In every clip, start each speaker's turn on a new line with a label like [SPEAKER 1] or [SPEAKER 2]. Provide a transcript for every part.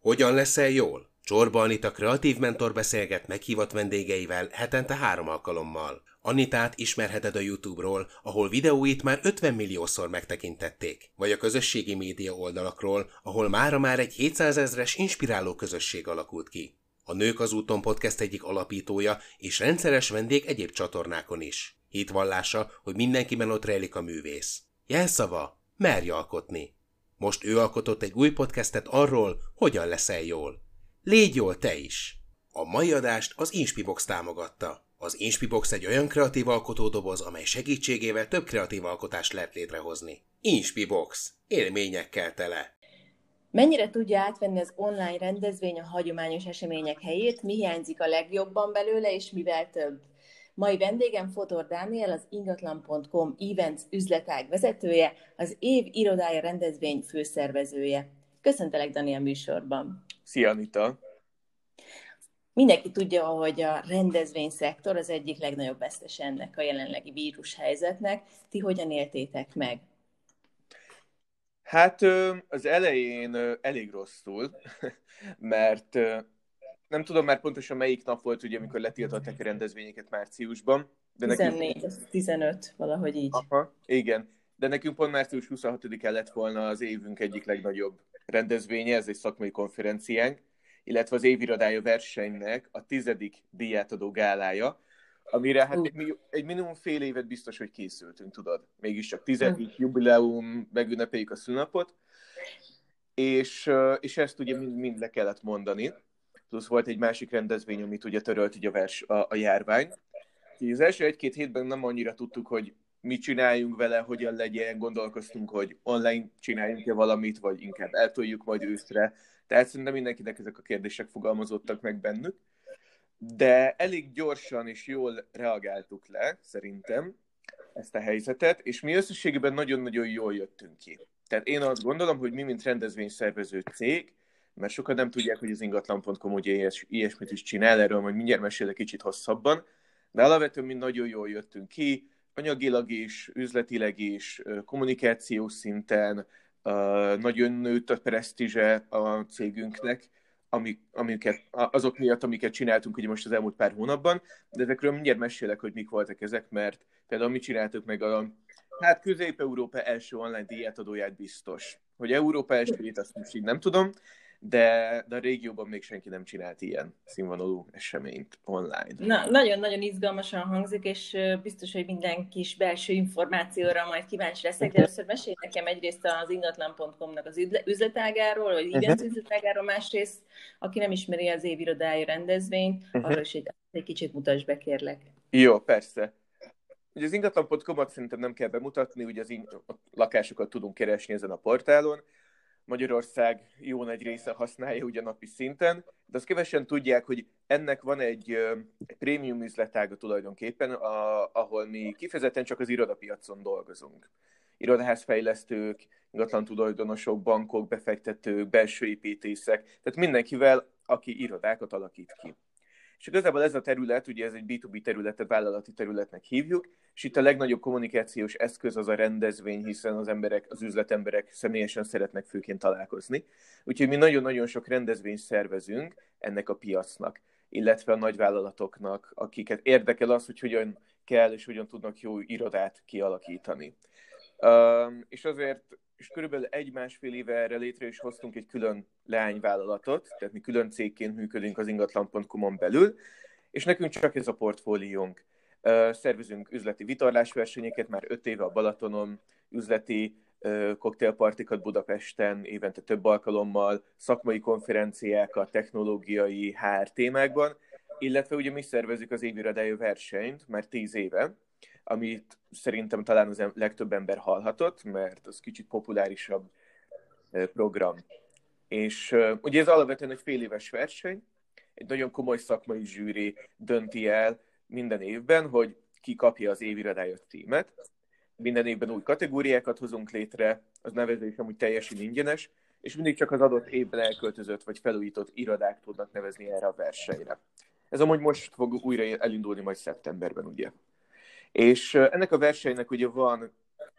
[SPEAKER 1] Hogyan leszel jól? Csorba Anita kreatív mentor beszélget meghívott vendégeivel hetente három alkalommal. Anitát ismerheted a YouTube-ról, ahol videóit már 50 milliószor megtekintették, vagy a közösségi média oldalakról, ahol mára már egy 700 ezres inspiráló közösség alakult ki. A Nők az úton podcast egyik alapítója és rendszeres vendég egyéb csatornákon is. Hitvallása, hogy mindenkiben ott rejlik a művész. Jelszava, merj alkotni. Most ő alkotott egy új podcastet arról, hogyan leszel jól. Légy jól te is! A mai adást az Inspibox támogatta. Az Inspibox egy olyan kreatív alkotódoboz, amely segítségével több kreatív alkotást lehet létrehozni. Inspibox. Élményekkel tele.
[SPEAKER 2] Mennyire tudja átvenni az online rendezvény a hagyományos események helyét, mi hiányzik a legjobban belőle, és mivel több? Mai vendégem Fotor Dániel, az ingatlan.com Events üzletág vezetője, az év irodája rendezvény főszervezője. Köszöntelek Daniel műsorban.
[SPEAKER 3] Szia, Anita!
[SPEAKER 2] Mindenki tudja, hogy a rendezvényszektor az egyik legnagyobb vesztes ennek a jelenlegi vírushelyzetnek. Ti hogyan éltétek meg?
[SPEAKER 3] Hát az elején elég rosszul, mert nem tudom már pontosan melyik nap volt, ugye, amikor letiltották a rendezvényeket márciusban.
[SPEAKER 2] De 14, nekünk... 15, valahogy így.
[SPEAKER 3] Aha, igen. De nekünk pont március 26-án lett volna az évünk egyik legnagyobb rendezvénye, ez egy szakmai konferenciánk, illetve az évirodája versenynek a tizedik díjátadó gálája, amire hát egy, egy minimum fél évet biztos, hogy készültünk, tudod. Mégiscsak tizedik jubileum, megünnepeljük a szülnapot, és, és ezt ugye mind, mind le kellett mondani. Plusz volt egy másik rendezvény, amit ugye törölt ugye a, vers, a, a járvány. Így az első egy-két hétben nem annyira tudtuk, hogy mit csináljunk vele, hogyan legyen, gondolkoztunk, hogy online csináljunk-e valamit, vagy inkább eltoljuk majd őszre. Tehát szerintem mindenkinek ezek a kérdések fogalmazottak meg bennük. De elég gyorsan és jól reagáltuk le, szerintem, ezt a helyzetet, és mi összességében nagyon-nagyon jól jöttünk ki. Tehát én azt gondolom, hogy mi, mint rendezvényszervező cég, mert sokan nem tudják, hogy az ingatlan.com ugye ilyes, ilyesmit is csinál, erről majd mindjárt mesélek kicsit hosszabban, de alapvetően mi nagyon jól jöttünk ki, anyagilag is, üzletileg is, kommunikációs szinten, nagyon nőtt a presztízse a cégünknek, amik, amiket, azok miatt, amiket csináltunk ugye most az elmúlt pár hónapban, de ezekről mindjárt mesélek, hogy mik voltak ezek, mert például mi csináltuk meg a hát Közép-Európa első online díjátadóját biztos. Hogy Európa elsőjét azt most így nem tudom, de, de a régióban még senki nem csinált ilyen színvonalú eseményt online.
[SPEAKER 2] Na, nagyon-nagyon izgalmasan hangzik, és biztos, hogy minden kis belső információra majd kíváncsi leszek, de először mesélj nekem egyrészt az ingatlan.com-nak az üzletágáról, vagy events uh-huh. üzletágáról, másrészt, aki nem ismeri az évirodája rendezvényt, uh-huh. arról is egy, egy kicsit mutasd be, kérlek.
[SPEAKER 3] Jó, persze. Ugye az ingatlan.com-at szerintem nem kell bemutatni, ugye az in- lakásokat tudunk keresni ezen a portálon, Magyarország jó nagy része használja ugye napi szinten, de azt kevesen tudják, hogy ennek van egy, egy prémium üzletága tulajdonképpen, a, ahol mi kifejezetten csak az irodapiacon dolgozunk. Irodaházfejlesztők, ingatlan tulajdonosok, bankok, befektetők, belső építészek, tehát mindenkivel, aki irodákat alakít ki. És igazából ez a terület, ugye ez egy B2B területet, vállalati területnek hívjuk, és itt a legnagyobb kommunikációs eszköz az a rendezvény, hiszen az emberek, az üzletemberek személyesen szeretnek főként találkozni. Úgyhogy mi nagyon-nagyon sok rendezvényt szervezünk ennek a piacnak, illetve a nagyvállalatoknak, akiket érdekel az, hogy hogyan kell és hogyan tudnak jó irodát kialakítani. Um, és azért és körülbelül egy-másfél éve erre létre is hoztunk egy külön leányvállalatot, tehát mi külön cégként működünk az ingatlan.com-on belül, és nekünk csak ez a portfóliónk. Szervezünk üzleti vitorlásversenyeket már öt éve a Balatonon, üzleti koktélpartikat Budapesten évente több alkalommal, szakmai konferenciákat, technológiai HR témákban, illetve ugye mi szervezzük az évirodája versenyt már tíz éve, amit szerintem talán az legtöbb ember hallhatott, mert az kicsit populárisabb program. És ugye ez alapvetően egy fél éves verseny, egy nagyon komoly szakmai zsűri dönti el minden évben, hogy ki kapja az évirodája címet. Minden évben új kategóriákat hozunk létre, az nevezés amúgy teljesen ingyenes, és mindig csak az adott évben elköltözött vagy felújított irodák tudnak nevezni erre a versenyre. Ez amúgy most fog újra elindulni majd szeptemberben, ugye. És ennek a versenynek ugye van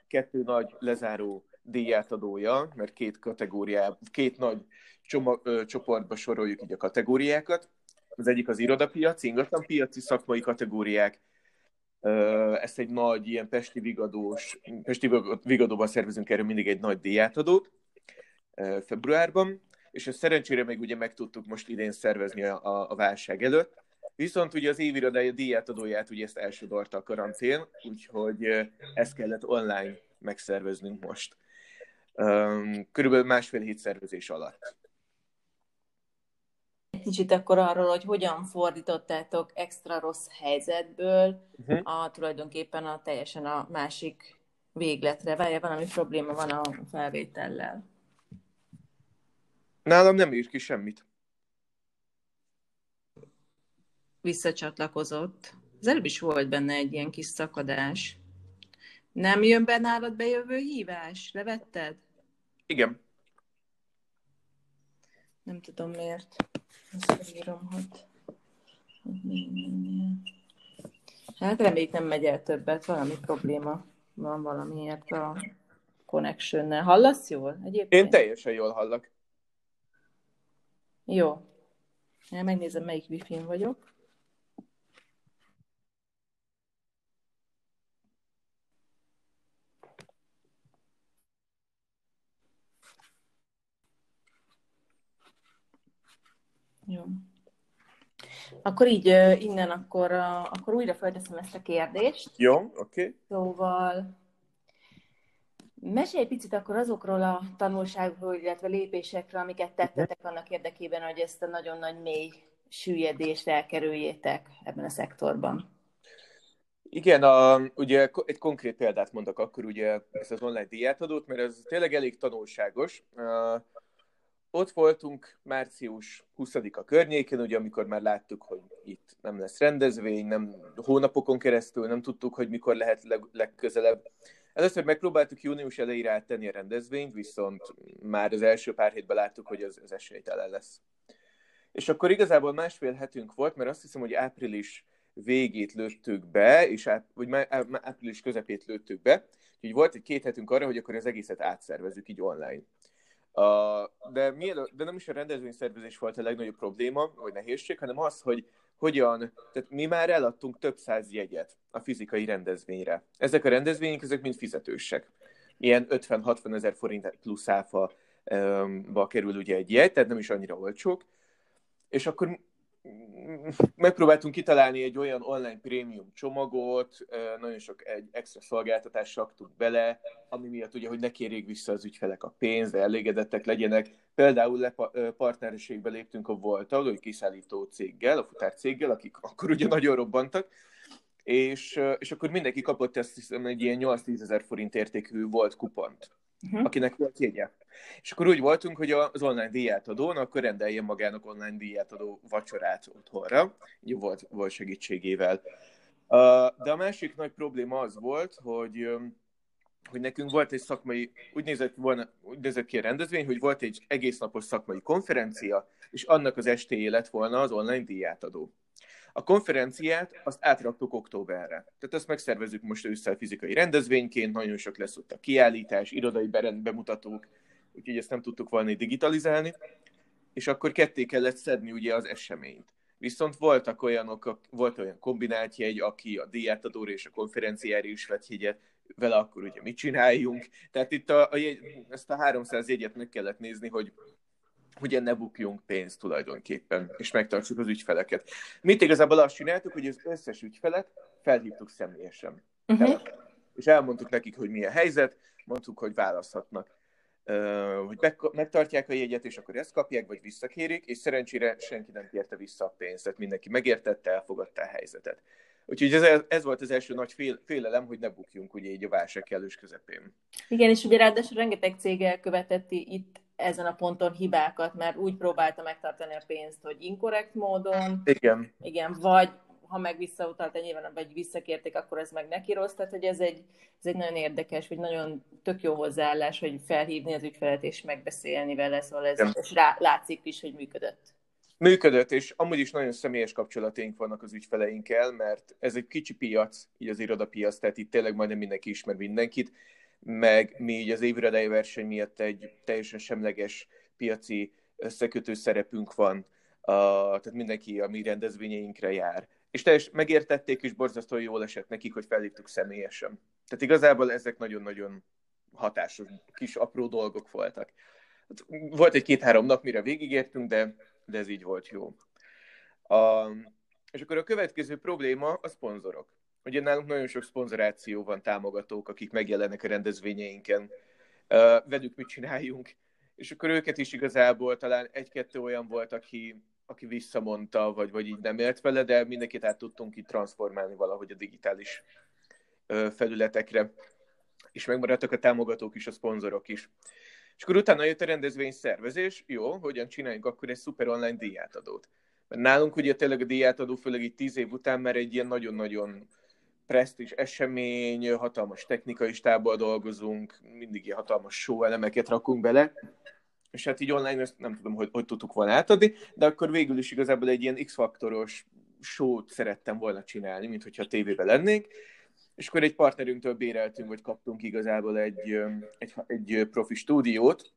[SPEAKER 3] kettő nagy lezáró díjátadója, mert két kategóriá, két nagy csomag, ö, csoportba soroljuk így a kategóriákat. Az egyik az irodapiac, ingatlanpiaci szakmai kategóriák, ezt egy nagy ilyen Pesti Vigadós, Pesti Vigadóban szervezünk erről mindig egy nagy díjátadót februárban, és ezt szerencsére még ugye meg tudtuk most idén szervezni a, a, a válság előtt. Viszont ugye az évirodája díjátadóját ugye ezt elsodorta a karantén, úgyhogy ezt kellett online megszerveznünk most. Körülbelül másfél hét szervezés alatt
[SPEAKER 2] kicsit akkor arról, hogy hogyan fordítottátok extra rossz helyzetből uh-huh. a tulajdonképpen a teljesen a másik végletre. Várja, valami probléma van a felvétellel.
[SPEAKER 3] Nálam nem ír ki semmit.
[SPEAKER 2] Visszacsatlakozott. Az előbb is volt benne egy ilyen kis szakadás. Nem jön be nálad bejövő hívás? Levetted?
[SPEAKER 3] Igen.
[SPEAKER 2] Nem tudom miért. Ezt írom, hogy... Hát reméljük nem megy el többet, valami probléma van valamiért a connection Hallasz jól egyébként?
[SPEAKER 3] Én teljesen jól hallak.
[SPEAKER 2] Jó. Megnézem, melyik wifi vagyok. Jó. Akkor így innen akkor, akkor újra felteszem ezt a kérdést.
[SPEAKER 3] Jó, oké. Okay.
[SPEAKER 2] Szóval mesélj picit akkor azokról a tanulságokról, illetve lépésekről, amiket tettetek annak érdekében, hogy ezt a nagyon nagy mély süllyedést elkerüljétek ebben a szektorban.
[SPEAKER 3] Igen, a, ugye egy konkrét példát mondok akkor ugye ezt az online díjátadót, mert ez tényleg elég tanulságos. Ott voltunk március 20-a környékén, ugye amikor már láttuk, hogy itt nem lesz rendezvény, nem hónapokon keresztül, nem tudtuk, hogy mikor lehet leg, legközelebb. Először megpróbáltuk június elejére áttenni a rendezvényt, viszont már az első pár hétben láttuk, hogy az, az esélytelen lesz. És akkor igazából másfél hetünk volt, mert azt hiszem, hogy április végét lőttük be, és át, vagy április közepét lőttük be, úgyhogy volt egy két hetünk arra, hogy akkor az egészet átszervezzük így online. De, mielőtt, de nem is a rendezvényszervezés volt a legnagyobb probléma, vagy nehézség, hanem az, hogy hogyan, tehát mi már eladtunk több száz jegyet a fizikai rendezvényre. Ezek a rendezvények, ezek mind fizetősek. Ilyen 50-60 ezer forint plusz áfa kerül ugye egy jegy, tehát nem is annyira olcsók. És akkor megpróbáltunk kitalálni egy olyan online prémium csomagot, nagyon sok egy extra szolgáltatást raktunk bele, ami miatt ugye, hogy ne kérjék vissza az ügyfelek a pénzt, de elégedettek legyenek. Például le partnerségbe léptünk a Volta, hogy kiszállító céggel, a futár céggel, akik akkor ugye nagyon robbantak, és, és akkor mindenki kapott ezt hiszem egy ilyen 8-10 ezer forint értékű volt kupont uh-huh. akinek volt jegye. És akkor úgy voltunk, hogy az online díjátadón akkor rendeljen magának online díjátadó vacsorát otthonra, így volt, volt segítségével. De a másik nagy probléma az volt, hogy hogy nekünk volt egy szakmai, úgy nézett, volna, úgy nézett ki a rendezvény, hogy volt egy egész napos szakmai konferencia, és annak az estéje lett volna az online díjátadó. A konferenciát azt átraktuk októberre. Tehát ezt megszervezünk most ősszel fizikai rendezvényként, nagyon sok lesz ott a kiállítás, irodai bemutatók, úgyhogy ezt nem tudtuk volna digitalizálni, és akkor ketté kellett szedni ugye az eseményt. Viszont voltak olyanok, volt olyan kombinált jegy, aki a díjátadóra és a konferenciára is vett jegyet, vele akkor ugye mit csináljunk. Tehát itt a, a jegy, ezt a 300 jegyet meg kellett nézni, hogy hogy ne bukjunk pénzt tulajdonképpen, és megtartsuk az ügyfeleket. Mit igazából azt csináltuk, hogy az összes ügyfelet felhívtuk személyesen. Uh-huh. És elmondtuk nekik, hogy mi a helyzet, mondtuk, hogy választhatnak hogy megtartják a jegyet, és akkor ezt kapják, vagy visszakérik, és szerencsére senki nem kérte vissza a pénzt, tehát mindenki megértette, elfogadta a helyzetet. Úgyhogy ez, ez volt az első nagy fél, félelem, hogy ne bukjunk ugye így a válság kellős közepén.
[SPEAKER 2] Igen, és ugye ráadásul rengeteg cég elkövetett itt ezen a ponton hibákat, mert úgy próbálta megtartani a pénzt, hogy inkorrekt módon.
[SPEAKER 3] Igen.
[SPEAKER 2] Igen, vagy ha meg visszautalta nyilván, vagy visszakérték, akkor ez meg neki rossz. Tehát, hogy ez egy, ez egy nagyon érdekes, vagy nagyon tök jó hozzáállás, hogy felhívni az ügyfelet és megbeszélni vele, szóval ez, és rá, látszik is, hogy működött.
[SPEAKER 3] Működött, és amúgy is nagyon személyes kapcsolataink vannak az ügyfeleinkkel, mert ez egy kicsi piac, így az irodapiac, tehát itt tényleg majdnem mindenki ismer mindenkit, meg mi így az évredei verseny miatt egy teljesen semleges piaci összekötő szerepünk van, a, tehát mindenki a mi rendezvényeinkre jár. És teljes megértették, és borzasztóan jól esett nekik, hogy felhívtuk személyesen. Tehát igazából ezek nagyon-nagyon hatásos, kis apró dolgok voltak. Hát volt egy két-három nap, mire végigértünk, de, de ez így volt jó. A, és akkor a következő probléma a szponzorok. Ugye nálunk nagyon sok szponzoráció van, támogatók, akik megjelennek a rendezvényeinken. Uh, velük mit csináljunk? És akkor őket is igazából talán egy-kettő olyan volt, aki, aki visszamondta, vagy, vagy így nem élt vele, de mindenkit át tudtunk itt transformálni valahogy a digitális uh, felületekre. És megmaradtak a támogatók is, a szponzorok is. És akkor utána jött a rendezvény szervezés, jó, hogyan csináljunk akkor egy szuper online díjátadót. Mert nálunk ugye tényleg a díjátadó, főleg itt tíz év után, mert egy ilyen nagyon-nagyon presztis esemény, hatalmas technikai stábbal dolgozunk, mindig ilyen hatalmas show elemeket rakunk bele, és hát így online ezt nem tudom, hogy, hogy tudtuk volna átadni, de akkor végül is igazából egy ilyen X-faktoros show-t szerettem volna csinálni, mint hogyha tévében lennék, és akkor egy partnerünktől béreltünk, vagy kaptunk igazából egy, egy, egy profi stúdiót,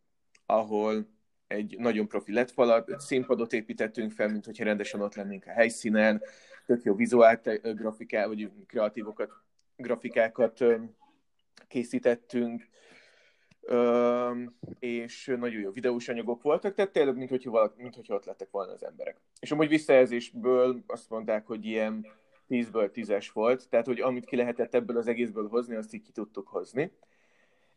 [SPEAKER 3] ahol egy nagyon profi lett falat, egy színpadot építettünk fel, mint hogyha rendesen ott lennénk a helyszínen, tök jó vizuál grafikát, vagy kreatívokat, grafikákat készítettünk, és nagyon jó videós anyagok voltak, tehát tényleg, mint hogyha, valaki, mint hogyha ott lettek volna az emberek. És amúgy visszajelzésből azt mondták, hogy ilyen 10-ből 10-es volt, tehát hogy amit ki lehetett ebből az egészből hozni, azt így ki tudtuk hozni.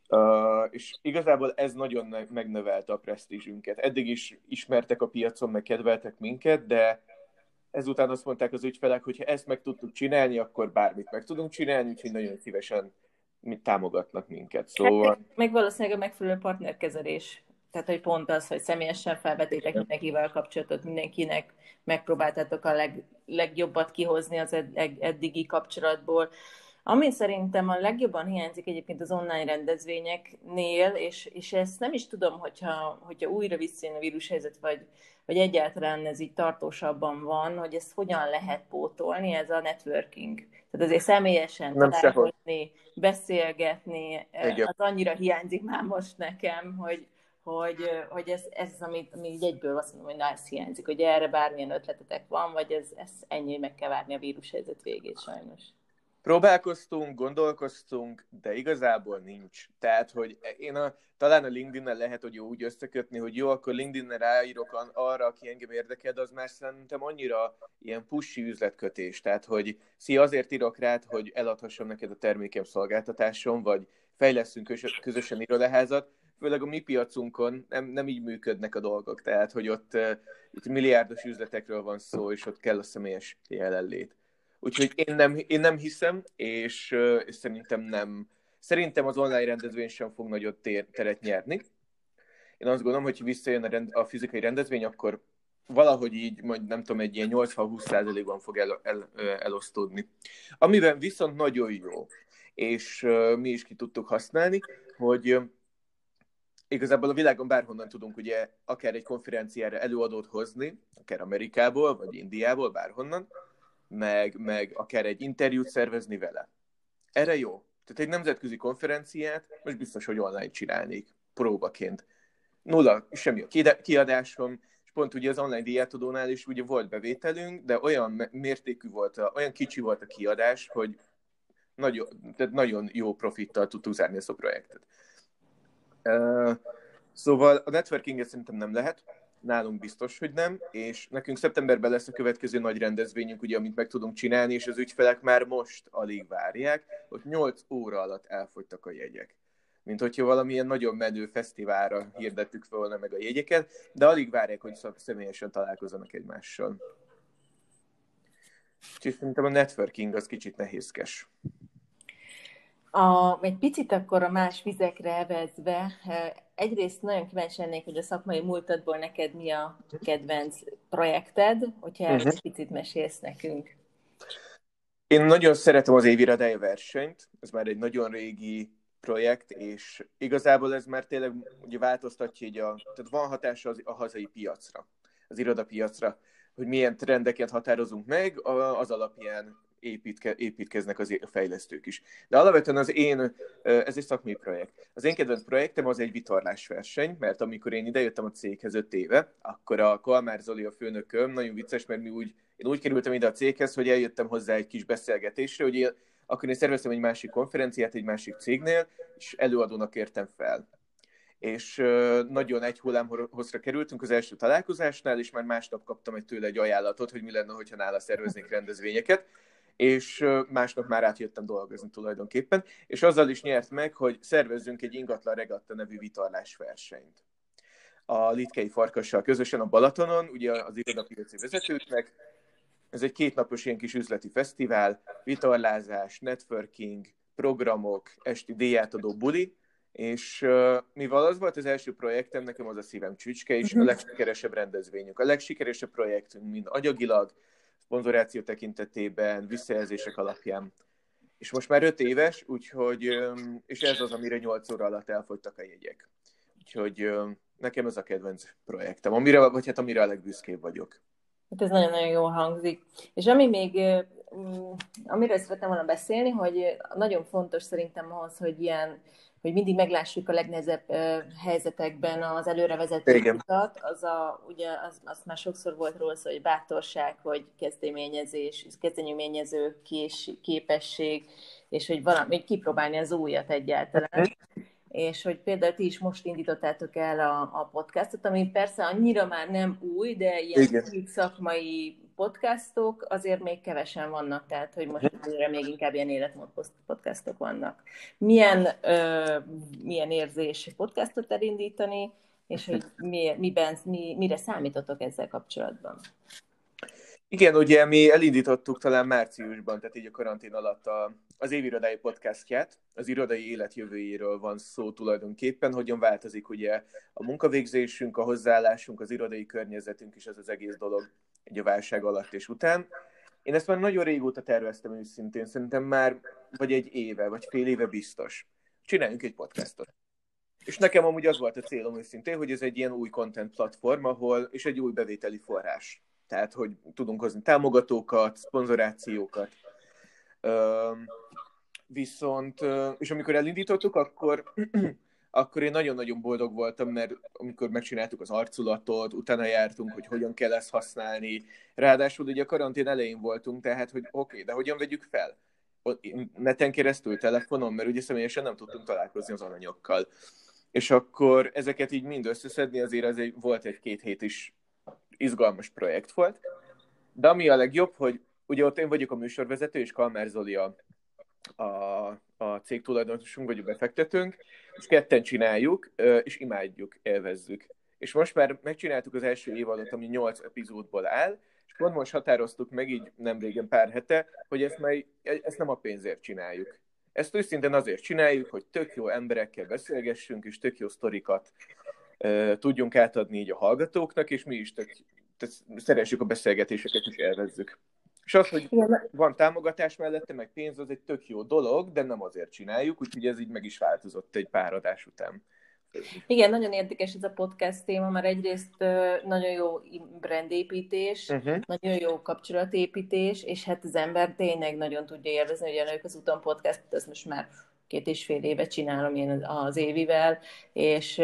[SPEAKER 3] Uh, és igazából ez nagyon megnövelte a presztízsünket. Eddig is ismertek a piacon, meg kedveltek minket, de ezután azt mondták az ügyfelek, hogy ha ezt meg tudtuk csinálni, akkor bármit meg tudunk csinálni, úgyhogy nagyon szívesen támogatnak minket. Szóval... Hát,
[SPEAKER 2] meg valószínűleg a megfelelő partnerkezelés. Tehát, hogy pont az, hogy személyesen felvetétek mindenkivel kapcsolatot, mindenkinek megpróbáltátok a leg, legjobbat kihozni az ed- eddigi kapcsolatból. Ami szerintem a legjobban hiányzik egyébként az online rendezvényeknél, és, és ezt nem is tudom, hogyha, hogyha újra visszajön a vírushelyzet, vagy, vagy egyáltalán ez így tartósabban van, hogy ezt hogyan lehet pótolni, ez a networking. Tehát azért személyesen nem találkozni, beszélgetni, Igen. az annyira hiányzik már most nekem, hogy, hogy, hogy ez, ez az, amit, ami így egyből azt mondom, hogy na, ez hiányzik, hogy erre bármilyen ötletetek van, vagy ez, ez ennyi, meg kell várni a vírushelyzet végét sajnos.
[SPEAKER 3] Próbálkoztunk, gondolkoztunk, de igazából nincs. Tehát, hogy én a, talán a LinkedIn-nel lehet, hogy jó úgy összekötni, hogy jó, akkor LinkedIn-nel ráírok arra, aki engem érdekel, de az már szerintem annyira ilyen pushy üzletkötés. Tehát, hogy szia, azért írok rád, hogy eladhassam neked a termékem szolgáltatásom, vagy fejleszünk közösen irodaházat, főleg a mi piacunkon nem, nem így működnek a dolgok, tehát hogy ott, uh, itt milliárdos üzletekről van szó, és ott kell a személyes jelenlét. Úgyhogy én nem, én nem hiszem, és, és szerintem nem. Szerintem az online rendezvény sem fog nagyot tér, teret nyerni. Én azt gondolom, hogy ha visszajön a, rend, a fizikai rendezvény, akkor valahogy így, majd nem tudom, egy ilyen 80-20%-ban fog el, el, elosztódni. Amiben viszont nagyon jó, és mi is ki tudtuk használni, hogy igazából a világon bárhonnan tudunk ugye akár egy konferenciára előadót hozni, akár Amerikából, vagy Indiából, bárhonnan, meg, meg akár egy interjút szervezni vele. Erre jó. Tehát egy nemzetközi konferenciát most biztos, hogy online csinálnék, próbaként. Nulla, semmi a kiadásom, és pont ugye az online diátodónál is ugye volt bevételünk, de olyan mértékű volt, a, olyan kicsi volt a kiadás, hogy nagyon, tehát nagyon jó profittal tudtuk zárni ezt a projektet. Uh, szóval a networkinget szerintem nem lehet, nálunk biztos, hogy nem, és nekünk szeptemberben lesz a következő nagy rendezvényünk, ugye, amit meg tudunk csinálni, és az ügyfelek már most alig várják, hogy 8 óra alatt elfogytak a jegyek. Mint hogyha valamilyen nagyon menő fesztiválra hirdettük volna meg a jegyeket, de alig várják, hogy személyesen találkozzanak egymással. Úgyhogy szerintem a networking az kicsit nehézkes.
[SPEAKER 2] A, egy picit akkor a más vizekre evezve, eh, egyrészt nagyon kíváncsi lennék, hogy a szakmai múltadból neked mi a kedvenc projekted, hogyha uh-huh. egy picit mesélsz nekünk.
[SPEAKER 3] Én nagyon szeretem az éviradai versenyt, ez már egy nagyon régi projekt, és igazából ez már tényleg ugye változtatja így a, tehát van hatása az, a hazai piacra, az irodapiacra, hogy milyen trendeket határozunk meg, az alapján építke, építkeznek az a fejlesztők is. De alapvetően az én, ez egy szakmai projekt. Az én kedvenc projektem az egy vitorlásverseny, mert amikor én idejöttem a céghez öt éve, akkor a Kalmár Zoli a főnököm, nagyon vicces, mert mi úgy, én úgy kerültem ide a céghez, hogy eljöttem hozzá egy kis beszélgetésre, hogy én, akkor én szerveztem egy másik konferenciát egy másik cégnél, és előadónak értem fel és nagyon egy hullámhozra kerültünk az első találkozásnál, és már másnap kaptam egy tőle egy ajánlatot, hogy mi lenne, hogyha nála szerveznénk rendezvényeket, és másnap már átjöttem dolgozni tulajdonképpen, és azzal is nyert meg, hogy szervezzünk egy ingatlan regatta nevű vitorlás versenyt. A Litkei Farkassal közösen a Balatonon, ugye az irodapiaci vezetőknek, ez egy kétnapos ilyen kis üzleti fesztivál, vitorlázás, networking, programok, esti díjátadó buli, és uh, mivel az volt az első projektem, nekem az a szívem csücske, és a mhm. legsikeresebb rendezvényünk. A legsikeresebb projektünk mind agyagilag, szponzoráció tekintetében, visszajelzések alapján. És most már öt éves, úgyhogy, és ez az, amire nyolc óra alatt elfogytak a jegyek. Úgyhogy nekem ez a kedvenc projektem, amire, vagy hát amire a legbüszkébb vagyok.
[SPEAKER 2] Hát ez nagyon-nagyon jól hangzik. És ami még, amiről szerettem volna beszélni, hogy nagyon fontos szerintem az, hogy ilyen hogy mindig meglássuk a legnehezebb helyzetekben az előrevezető utat, az a, ugye az, az már sokszor volt róla szó, hogy bátorság, hogy kezdeményezés, kezdeményező kés, képesség, és hogy valami, hogy kipróbálni az újat egyáltalán. Uh-huh. És hogy például ti is most indítottátok el a, a podcastot, ami persze annyira már nem új, de ilyen szakmai podcastok azért még kevesen vannak, tehát hogy most azért még inkább ilyen életmód podcastok vannak. Milyen, ö, milyen érzés podcastot elindítani, és hogy mi, miben, mi, mire számítotok ezzel kapcsolatban?
[SPEAKER 3] Igen, ugye mi elindítottuk talán márciusban, tehát így a karantén alatt a, az évirodai podcastját. Az irodai élet jövőjéről van szó tulajdonképpen, hogyan változik ugye a munkavégzésünk, a hozzáállásunk, az irodai környezetünk és ez az egész dolog egy a válság alatt és után. Én ezt már nagyon régóta terveztem őszintén, szerintem már vagy egy éve, vagy fél éve biztos. Csináljunk egy podcastot. És nekem amúgy az volt a célom őszintén, hogy ez egy ilyen új content platform, ahol, és egy új bevételi forrás. Tehát, hogy tudunk hozni támogatókat, szponzorációkat. viszont, és amikor elindítottuk, akkor akkor én nagyon-nagyon boldog voltam, mert amikor megcsináltuk az arculatot, utána jártunk, hogy hogyan kell ezt használni. Ráadásul ugye a karantén elején voltunk, tehát, hogy oké, okay, de hogyan vegyük fel? Neten keresztül, telefonon, mert ugye személyesen nem tudtunk találkozni az alanyokkal. És akkor ezeket így mind összeszedni, azért az egy, volt egy-két hét is izgalmas projekt volt. De ami a legjobb, hogy ugye ott én vagyok a műsorvezető, és Kalmár Zoli a, a, a cég tulajdonosunk, vagy a befektetőnk, és ketten csináljuk, és imádjuk, élvezzük. És most már megcsináltuk az első évadot, ami nyolc epizódból áll, és pont most határoztuk meg így nem régen pár hete, hogy ezt, már, ezt nem a pénzért csináljuk. Ezt őszintén azért csináljuk, hogy tök jó emberekkel beszélgessünk, és tök jó sztorikat tudjunk átadni így a hallgatóknak, és mi is tök, tök, szeressük a beszélgetéseket, és élvezzük. És az, hogy van támogatás mellette, meg pénz, az egy tök jó dolog, de nem azért csináljuk, úgyhogy ez így meg is változott egy pár adás után.
[SPEAKER 2] Igen, nagyon érdekes ez a podcast téma, mert egyrészt nagyon jó brandépítés, uh-huh. nagyon jó kapcsolatépítés, és hát az ember tényleg nagyon tudja élvezni, hogy a Nők az úton podcast, ezt most már két és fél éve csinálom én az Évivel, és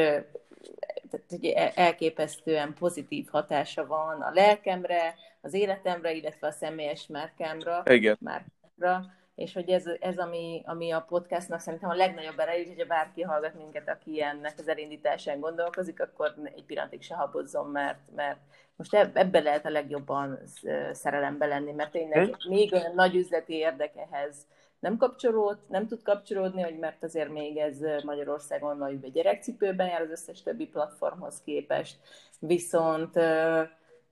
[SPEAKER 2] tehát ugye elképesztően pozitív hatása van a lelkemre, az életemre, illetve a személyes márkámra,
[SPEAKER 3] Igen.
[SPEAKER 2] márkámra és hogy ez, ez ami, ami a podcastnak szerintem a legnagyobb erejű, hogyha bárki hallgat minket, aki ennek az elindításán gondolkozik, akkor egy pillanatig se habozzon, mert, mert most ebbe lehet a legjobban szerelembe lenni, mert tényleg hm? még olyan nagy üzleti érdekehez nem kapcsolód, nem tud kapcsolódni, hogy mert azért még ez Magyarországon vagy gyerekcipőben jár az összes többi platformhoz képest, viszont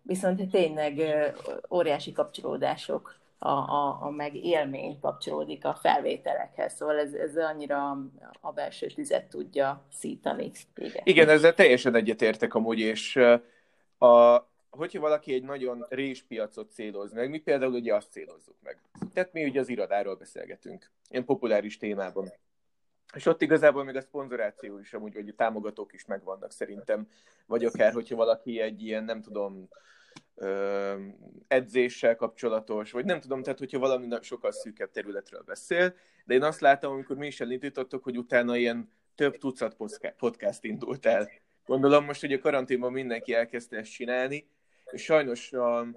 [SPEAKER 2] viszont tényleg óriási kapcsolódások a, a, a meg kapcsolódik a felvételekhez, szóval ez, ez annyira a belső tüzet tudja szítani.
[SPEAKER 3] Igen, Igen ezzel teljesen egyetértek amúgy, és a, hogyha valaki egy nagyon rés piacot céloz meg, mi például ugye azt célozzuk meg. Tehát mi ugye az irodáról beszélgetünk, ilyen populáris témában. És ott igazából még a szponzoráció is amúgy, vagy a támogatók is megvannak szerintem. Vagy akár, hogyha valaki egy ilyen, nem tudom, edzéssel kapcsolatos, vagy nem tudom, tehát hogyha valami sokkal szűkebb területről beszél, de én azt láttam, amikor mi is elindítottuk, hogy utána ilyen több tucat podcast indult el. Gondolom most, hogy a karanténban mindenki elkezdte ezt csinálni, sajnos a,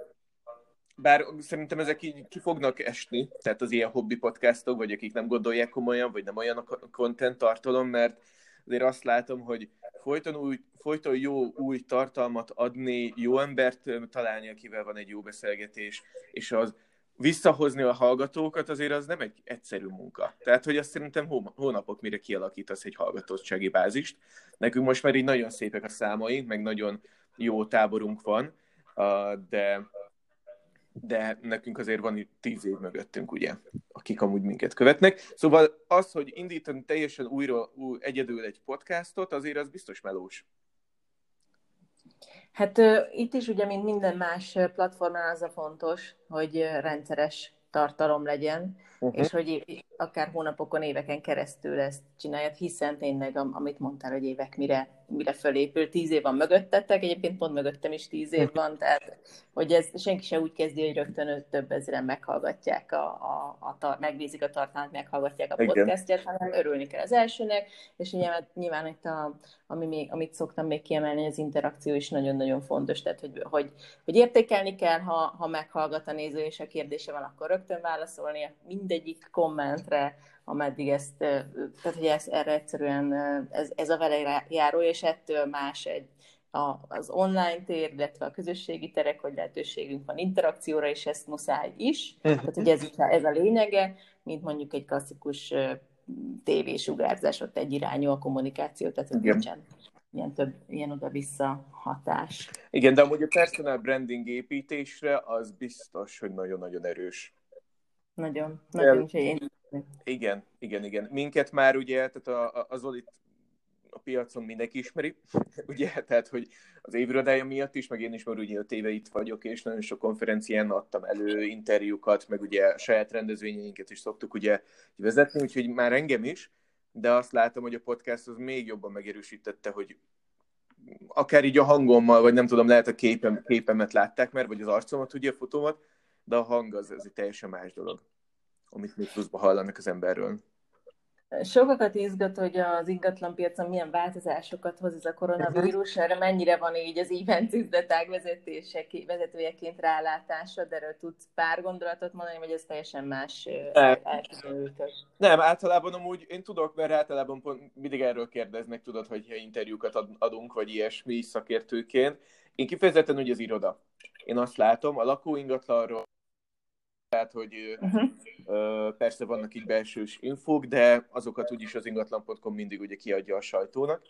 [SPEAKER 3] bár szerintem ezek így ki fognak esni, tehát az ilyen hobbi podcastok, vagy akik nem gondolják komolyan, vagy nem olyan a content tartalom, mert azért azt látom, hogy folyton, új, folyton jó új tartalmat adni, jó embert találni, akivel van egy jó beszélgetés, és az visszahozni a hallgatókat azért az nem egy egyszerű munka. Tehát, hogy azt szerintem hónapok mire kialakítasz egy hallgatottsági bázist. Nekünk most már így nagyon szépek a számaink, meg nagyon jó táborunk van, de de nekünk azért van itt tíz év mögöttünk, ugye, akik amúgy minket követnek. Szóval az, hogy indítani teljesen újra új, egyedül egy podcastot, azért az biztos melós.
[SPEAKER 2] Hát itt is ugye, mint minden más platformán az a fontos, hogy rendszeres tartalom legyen, uh-huh. és hogy akár hónapokon, éveken keresztül ezt csináljad, hiszen tényleg, amit mondtál, hogy évek mire, mire fölépül, tíz év van mögöttetek, egyébként pont mögöttem is tíz év van, tehát hogy ez senki se úgy kezdi, hogy rögtön több ezeren meghallgatják, a, a, a, a megnézik a tartalmat, meghallgatják a podcastját, hanem örülni kell az elsőnek, és nyilván, nyilván itt a, ami még, amit szoktam még kiemelni, az interakció is nagyon-nagyon fontos, tehát hogy, hogy, hogy értékelni kell, ha, ha meghallgat a néző, és a kérdése van, akkor rögtön válaszolni mindegyik kommentre, ameddig ezt, tehát hogy ez, erre egyszerűen ez, ez a vele járó, és ettől más egy, a, az online tér, illetve a közösségi terek, hogy lehetőségünk van interakcióra, és ezt muszáj is. Uh-huh. Tehát, hogy ez, ez a lényege, mint mondjuk egy klasszikus tévésugárzás, ott egy irányú a kommunikáció, tehát hogy nincsen ilyen több ilyen oda-vissza hatás.
[SPEAKER 3] Igen, de amúgy a personal branding építésre az biztos, hogy nagyon-nagyon erős.
[SPEAKER 2] Nagyon, nagyon, én...
[SPEAKER 3] Igen, igen, igen. Minket már ugye, tehát a, a, az Zolit a piacon mindenki ismeri, ugye, tehát, hogy az évirodája miatt is, meg én is már ugye öt éve itt vagyok, és nagyon sok konferencián adtam elő interjúkat, meg ugye a saját rendezvényeinket is szoktuk ugye vezetni, úgyhogy már engem is, de azt látom, hogy a podcast az még jobban megerősítette, hogy akár így a hangommal, vagy nem tudom, lehet a képem, képemet látták már, vagy az arcomat, ugye a fotómat, de a hang az, az egy teljesen más dolog, amit még pluszba hallanak az emberről.
[SPEAKER 2] Sokakat izgat, hogy az ingatlanpiacon milyen változásokat hoz ez a koronavírus, erre mennyire van így az event üzletág vezetőjeként rálátása, de erről tudsz pár gondolatot mondani, vagy ez teljesen más elképzelőtök?
[SPEAKER 3] Nem, általában amúgy én tudok, mert általában pont mindig erről kérdeznek, tudod, hogy interjúkat adunk, vagy ilyesmi szakértőként. Én kifejezetten ugye az iroda. Én azt látom, a lakóingatlanról tehát hogy uh-huh. persze vannak így belsős infók, de azokat úgyis az ingatlan.com mindig ugye kiadja a sajtónak.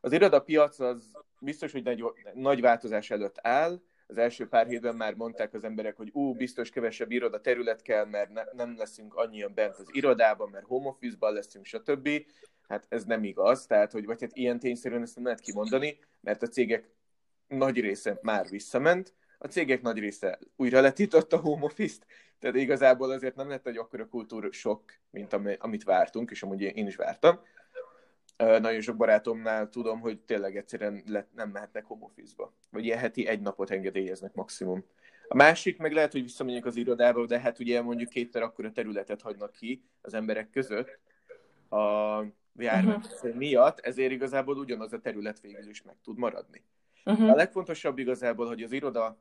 [SPEAKER 3] Az irodapiac az biztos, hogy nagy, nagy változás előtt áll. Az első pár hétben már mondták az emberek, hogy ú, biztos kevesebb iroda terület kell, mert ne, nem leszünk annyian bent az irodában, mert home office-ban leszünk, stb. Hát ez nem igaz, tehát hogy vagy hát ilyen tényszerűen ezt nem lehet kimondani, mert a cégek nagy része már visszament, a cégek nagy része újra letított a home office-t, tehát igazából azért nem lett egy akkora kultúr sok, mint amit vártunk, és amúgy én is vártam. Nagyon sok barátomnál tudom, hogy tényleg egyszerűen nem mehetnek home office-ba. Vagy ilyen heti egy napot engedélyeznek maximum. A másik meg lehet, hogy visszamegyek az irodába, de hát ugye mondjuk kétszer akkora területet hagynak ki az emberek között a járvány uh-huh. miatt, ezért igazából ugyanaz a terület végül is meg tud maradni. Uh-huh. A legfontosabb igazából, hogy az iroda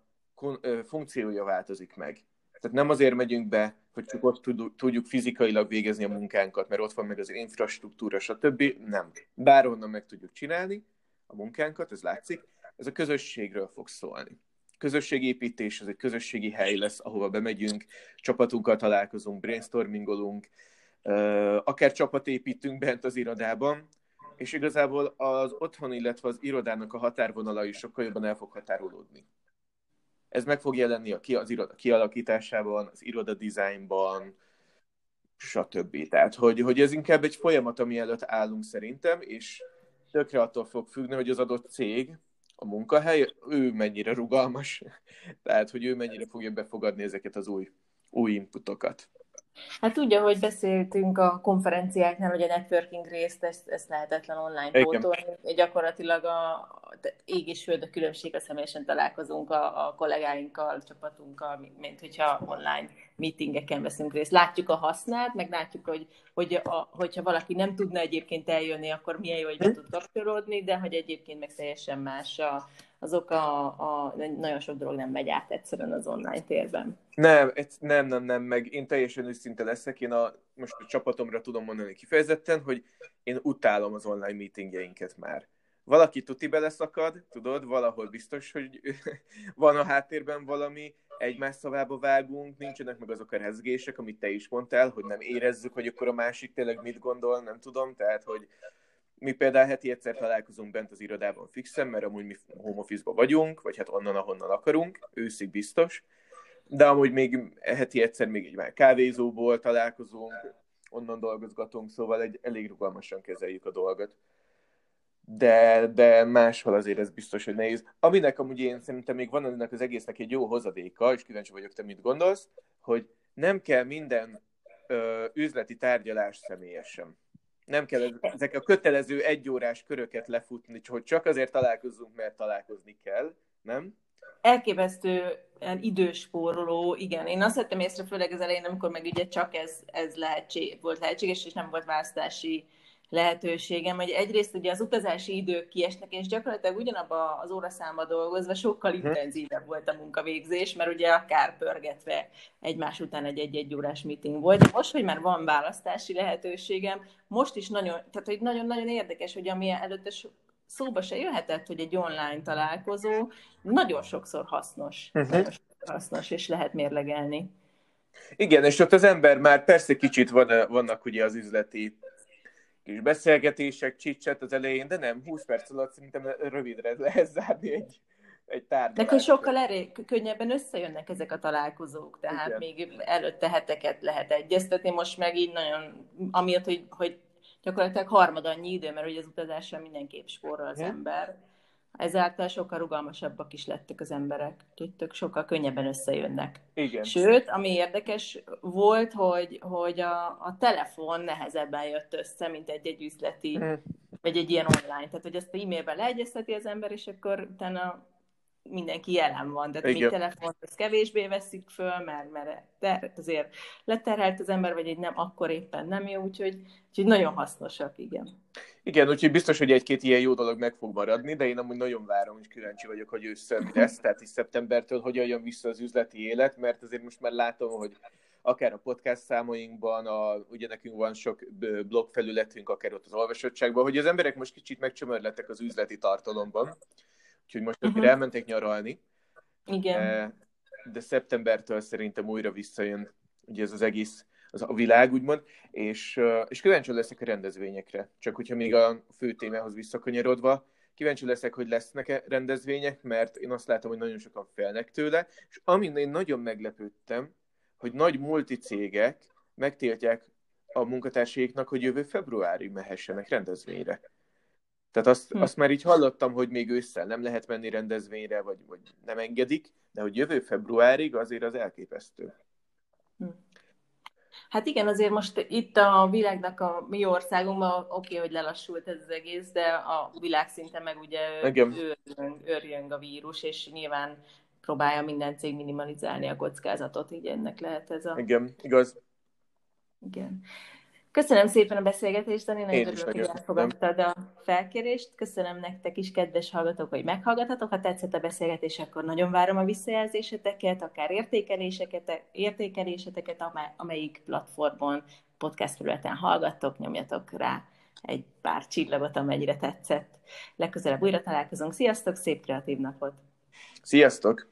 [SPEAKER 3] funkciója változik meg. Tehát nem azért megyünk be, hogy csak ott tudjuk fizikailag végezni a munkánkat, mert ott van meg az infrastruktúra, stb. Nem. Bárhonnan meg tudjuk csinálni a munkánkat, ez látszik. Ez a közösségről fog szólni. Közösségépítés, ez egy közösségi hely lesz, ahova bemegyünk, csapatunkkal találkozunk, brainstormingolunk, akár csapat építünk bent az irodában, és igazából az otthon, illetve az irodának a határvonala is sokkal jobban el fog határolódni. Ez meg fog jelenni a, az iroda kialakításában, az iroda dizájnban, stb. Tehát, hogy, hogy ez inkább egy folyamat, ami előtt állunk szerintem, és tökre attól fog függni, hogy az adott cég, a munkahely, ő mennyire rugalmas, tehát, hogy ő mennyire fogja befogadni ezeket az új, új inputokat.
[SPEAKER 2] Hát tudja, hogy beszéltünk a konferenciáknál, hogy a networking részt, ezt, ezt lehetetlen online pótolni. Gyakorlatilag a, ég és föld a különbség, a személyesen találkozunk a, a kollégáinkkal, csapatunkkal, mint hogyha online meetingeken veszünk részt. Látjuk a hasznát, meg látjuk, hogy, hogy a, hogyha valaki nem tudna egyébként eljönni, akkor milyen jó, hogy be tud kapcsolódni, de hogy egyébként meg teljesen más a, azok a, a, nagyon sok dolog nem megy át egyszerűen az online térben.
[SPEAKER 3] Nem, nem, nem, nem, meg én teljesen őszinte leszek, én a, most a csapatomra tudom mondani kifejezetten, hogy én utálom az online meetingjeinket már. Valaki tuti beleszakad, tudod, valahol biztos, hogy van a háttérben valami, egymás szavába vágunk, nincsenek meg azok a rezgések, amit te is mondtál, hogy nem érezzük, hogy akkor a másik tényleg mit gondol, nem tudom, tehát, hogy mi például heti egyszer találkozunk bent az irodában fixen, mert amúgy mi home office vagyunk, vagy hát onnan, ahonnan akarunk, őszig biztos, de amúgy még heti egyszer még egy már kávézóból találkozunk, onnan dolgozgatunk, szóval egy, elég rugalmasan kezeljük a dolgot. De, de máshol azért ez biztos, hogy nehéz. Aminek amúgy én szerintem még van ennek az egésznek egy jó hozadéka, és kíváncsi vagyok, te mit gondolsz, hogy nem kell minden ö, üzleti tárgyalás személyesen nem kell ezek a kötelező egyórás köröket lefutni, hogy csak azért találkozzunk, mert találkozni kell, nem?
[SPEAKER 2] Elképesztő időspóroló, igen. Én azt vettem észre, főleg az elején, amikor meg ugye csak ez, ez lehetség, volt lehetséges, és nem volt választási lehetőségem, hogy egyrészt ugye az utazási idők kiesnek, és gyakorlatilag ugyanabba az óraszámba dolgozva sokkal hm. intenzívebb volt a munkavégzés, mert ugye akár pörgetve egymás után egy egy-egy órás meeting volt. Most, hogy már van választási lehetőségem, most is nagyon, tehát hogy nagyon-nagyon érdekes, hogy ami előtte szóba se jöhetett, hogy egy online találkozó nagyon sokszor hasznos, uh-huh. nagyon sokszor hasznos, és lehet mérlegelni.
[SPEAKER 3] Igen, és ott az ember már persze kicsit van, vannak ugye az üzleti kis beszélgetések, csicset az elején, de nem, 20 perc alatt szerintem rövidre lehet zárni egy, egy tárgyalást.
[SPEAKER 2] Neki sokkal elég, könnyebben összejönnek ezek a találkozók, tehát Igen. még előtte heteket lehet egyeztetni, most meg így nagyon, amiatt, hogy, hogy gyakorlatilag harmad annyi idő, mert ugye az utazással mindenképp spórol az Igen. ember. Ezáltal sokkal rugalmasabbak is lettek az emberek, úgyhogy tök sokkal könnyebben összejönnek.
[SPEAKER 3] Igen.
[SPEAKER 2] Sőt, ami érdekes volt, hogy, hogy a, a telefon nehezebben jött össze, mint egy-egy üzleti, hmm. vagy egy ilyen online. Tehát, hogy ezt e-mailben leegyezteti az ember, és akkor utána mindenki jelen van, de mi telefont ezt kevésbé veszik föl, mert, mert azért leterhelt az ember, vagy egy nem, akkor éppen nem jó, úgyhogy, úgyhogy nagyon hasznosak, igen.
[SPEAKER 3] Igen, úgyhogy biztos, hogy egy-két ilyen jó dolog meg fog maradni, de én amúgy nagyon várom, és kíváncsi vagyok, hogy ősszel mi lesz, tehát is szeptembertől hogyan jön vissza az üzleti élet, mert azért most már látom, hogy akár a podcast számainkban, a, ugye nekünk van sok blog felületünk, akár ott az olvasottságban, hogy az emberek most kicsit megcsömörlettek az üzleti tartalomban, úgyhogy most uh-huh. elmentek nyaralni.
[SPEAKER 2] Igen. Eh,
[SPEAKER 3] de szeptembertől szerintem újra visszajön ugye ez az egész az a világ, úgymond, és, eh, és kíváncsi leszek a rendezvényekre. Csak hogyha még a fő témához visszakanyarodva, kíváncsi leszek, hogy lesznek-e rendezvények, mert én azt látom, hogy nagyon sokan felnek tőle, és amin én nagyon meglepődtem, hogy nagy multicégek megtiltják a munkatársaiknak, hogy jövő februárig mehessenek rendezvényre. Tehát azt, hm. azt már így hallottam, hogy még ősszel nem lehet menni rendezvényre, vagy, vagy nem engedik, de hogy jövő februárig azért az elképesztő. Hm.
[SPEAKER 2] Hát igen, azért most itt a világnak a mi országunkban oké, okay, hogy lelassult ez az egész, de a világszinten meg ugye őrjön, őrjön a vírus, és nyilván próbálja minden cég minimalizálni a kockázatot, így ennek lehet ez a...
[SPEAKER 3] Igen, igaz.
[SPEAKER 2] Igen. Köszönöm szépen a beszélgetést, Dani, nagyon örülök, hogy elfogadtad a felkérést. Köszönöm nektek is, kedves hallgatók, hogy meghallgatatok. Ha tetszett a beszélgetés, akkor nagyon várom a visszajelzéseteket, akár értékeléseket, értékeléseteket, amelyik platformon, podcast felületen hallgattok, nyomjatok rá egy pár csillagot, amennyire tetszett. Legközelebb újra találkozunk. Sziasztok, szép kreatív napot!
[SPEAKER 3] Sziasztok!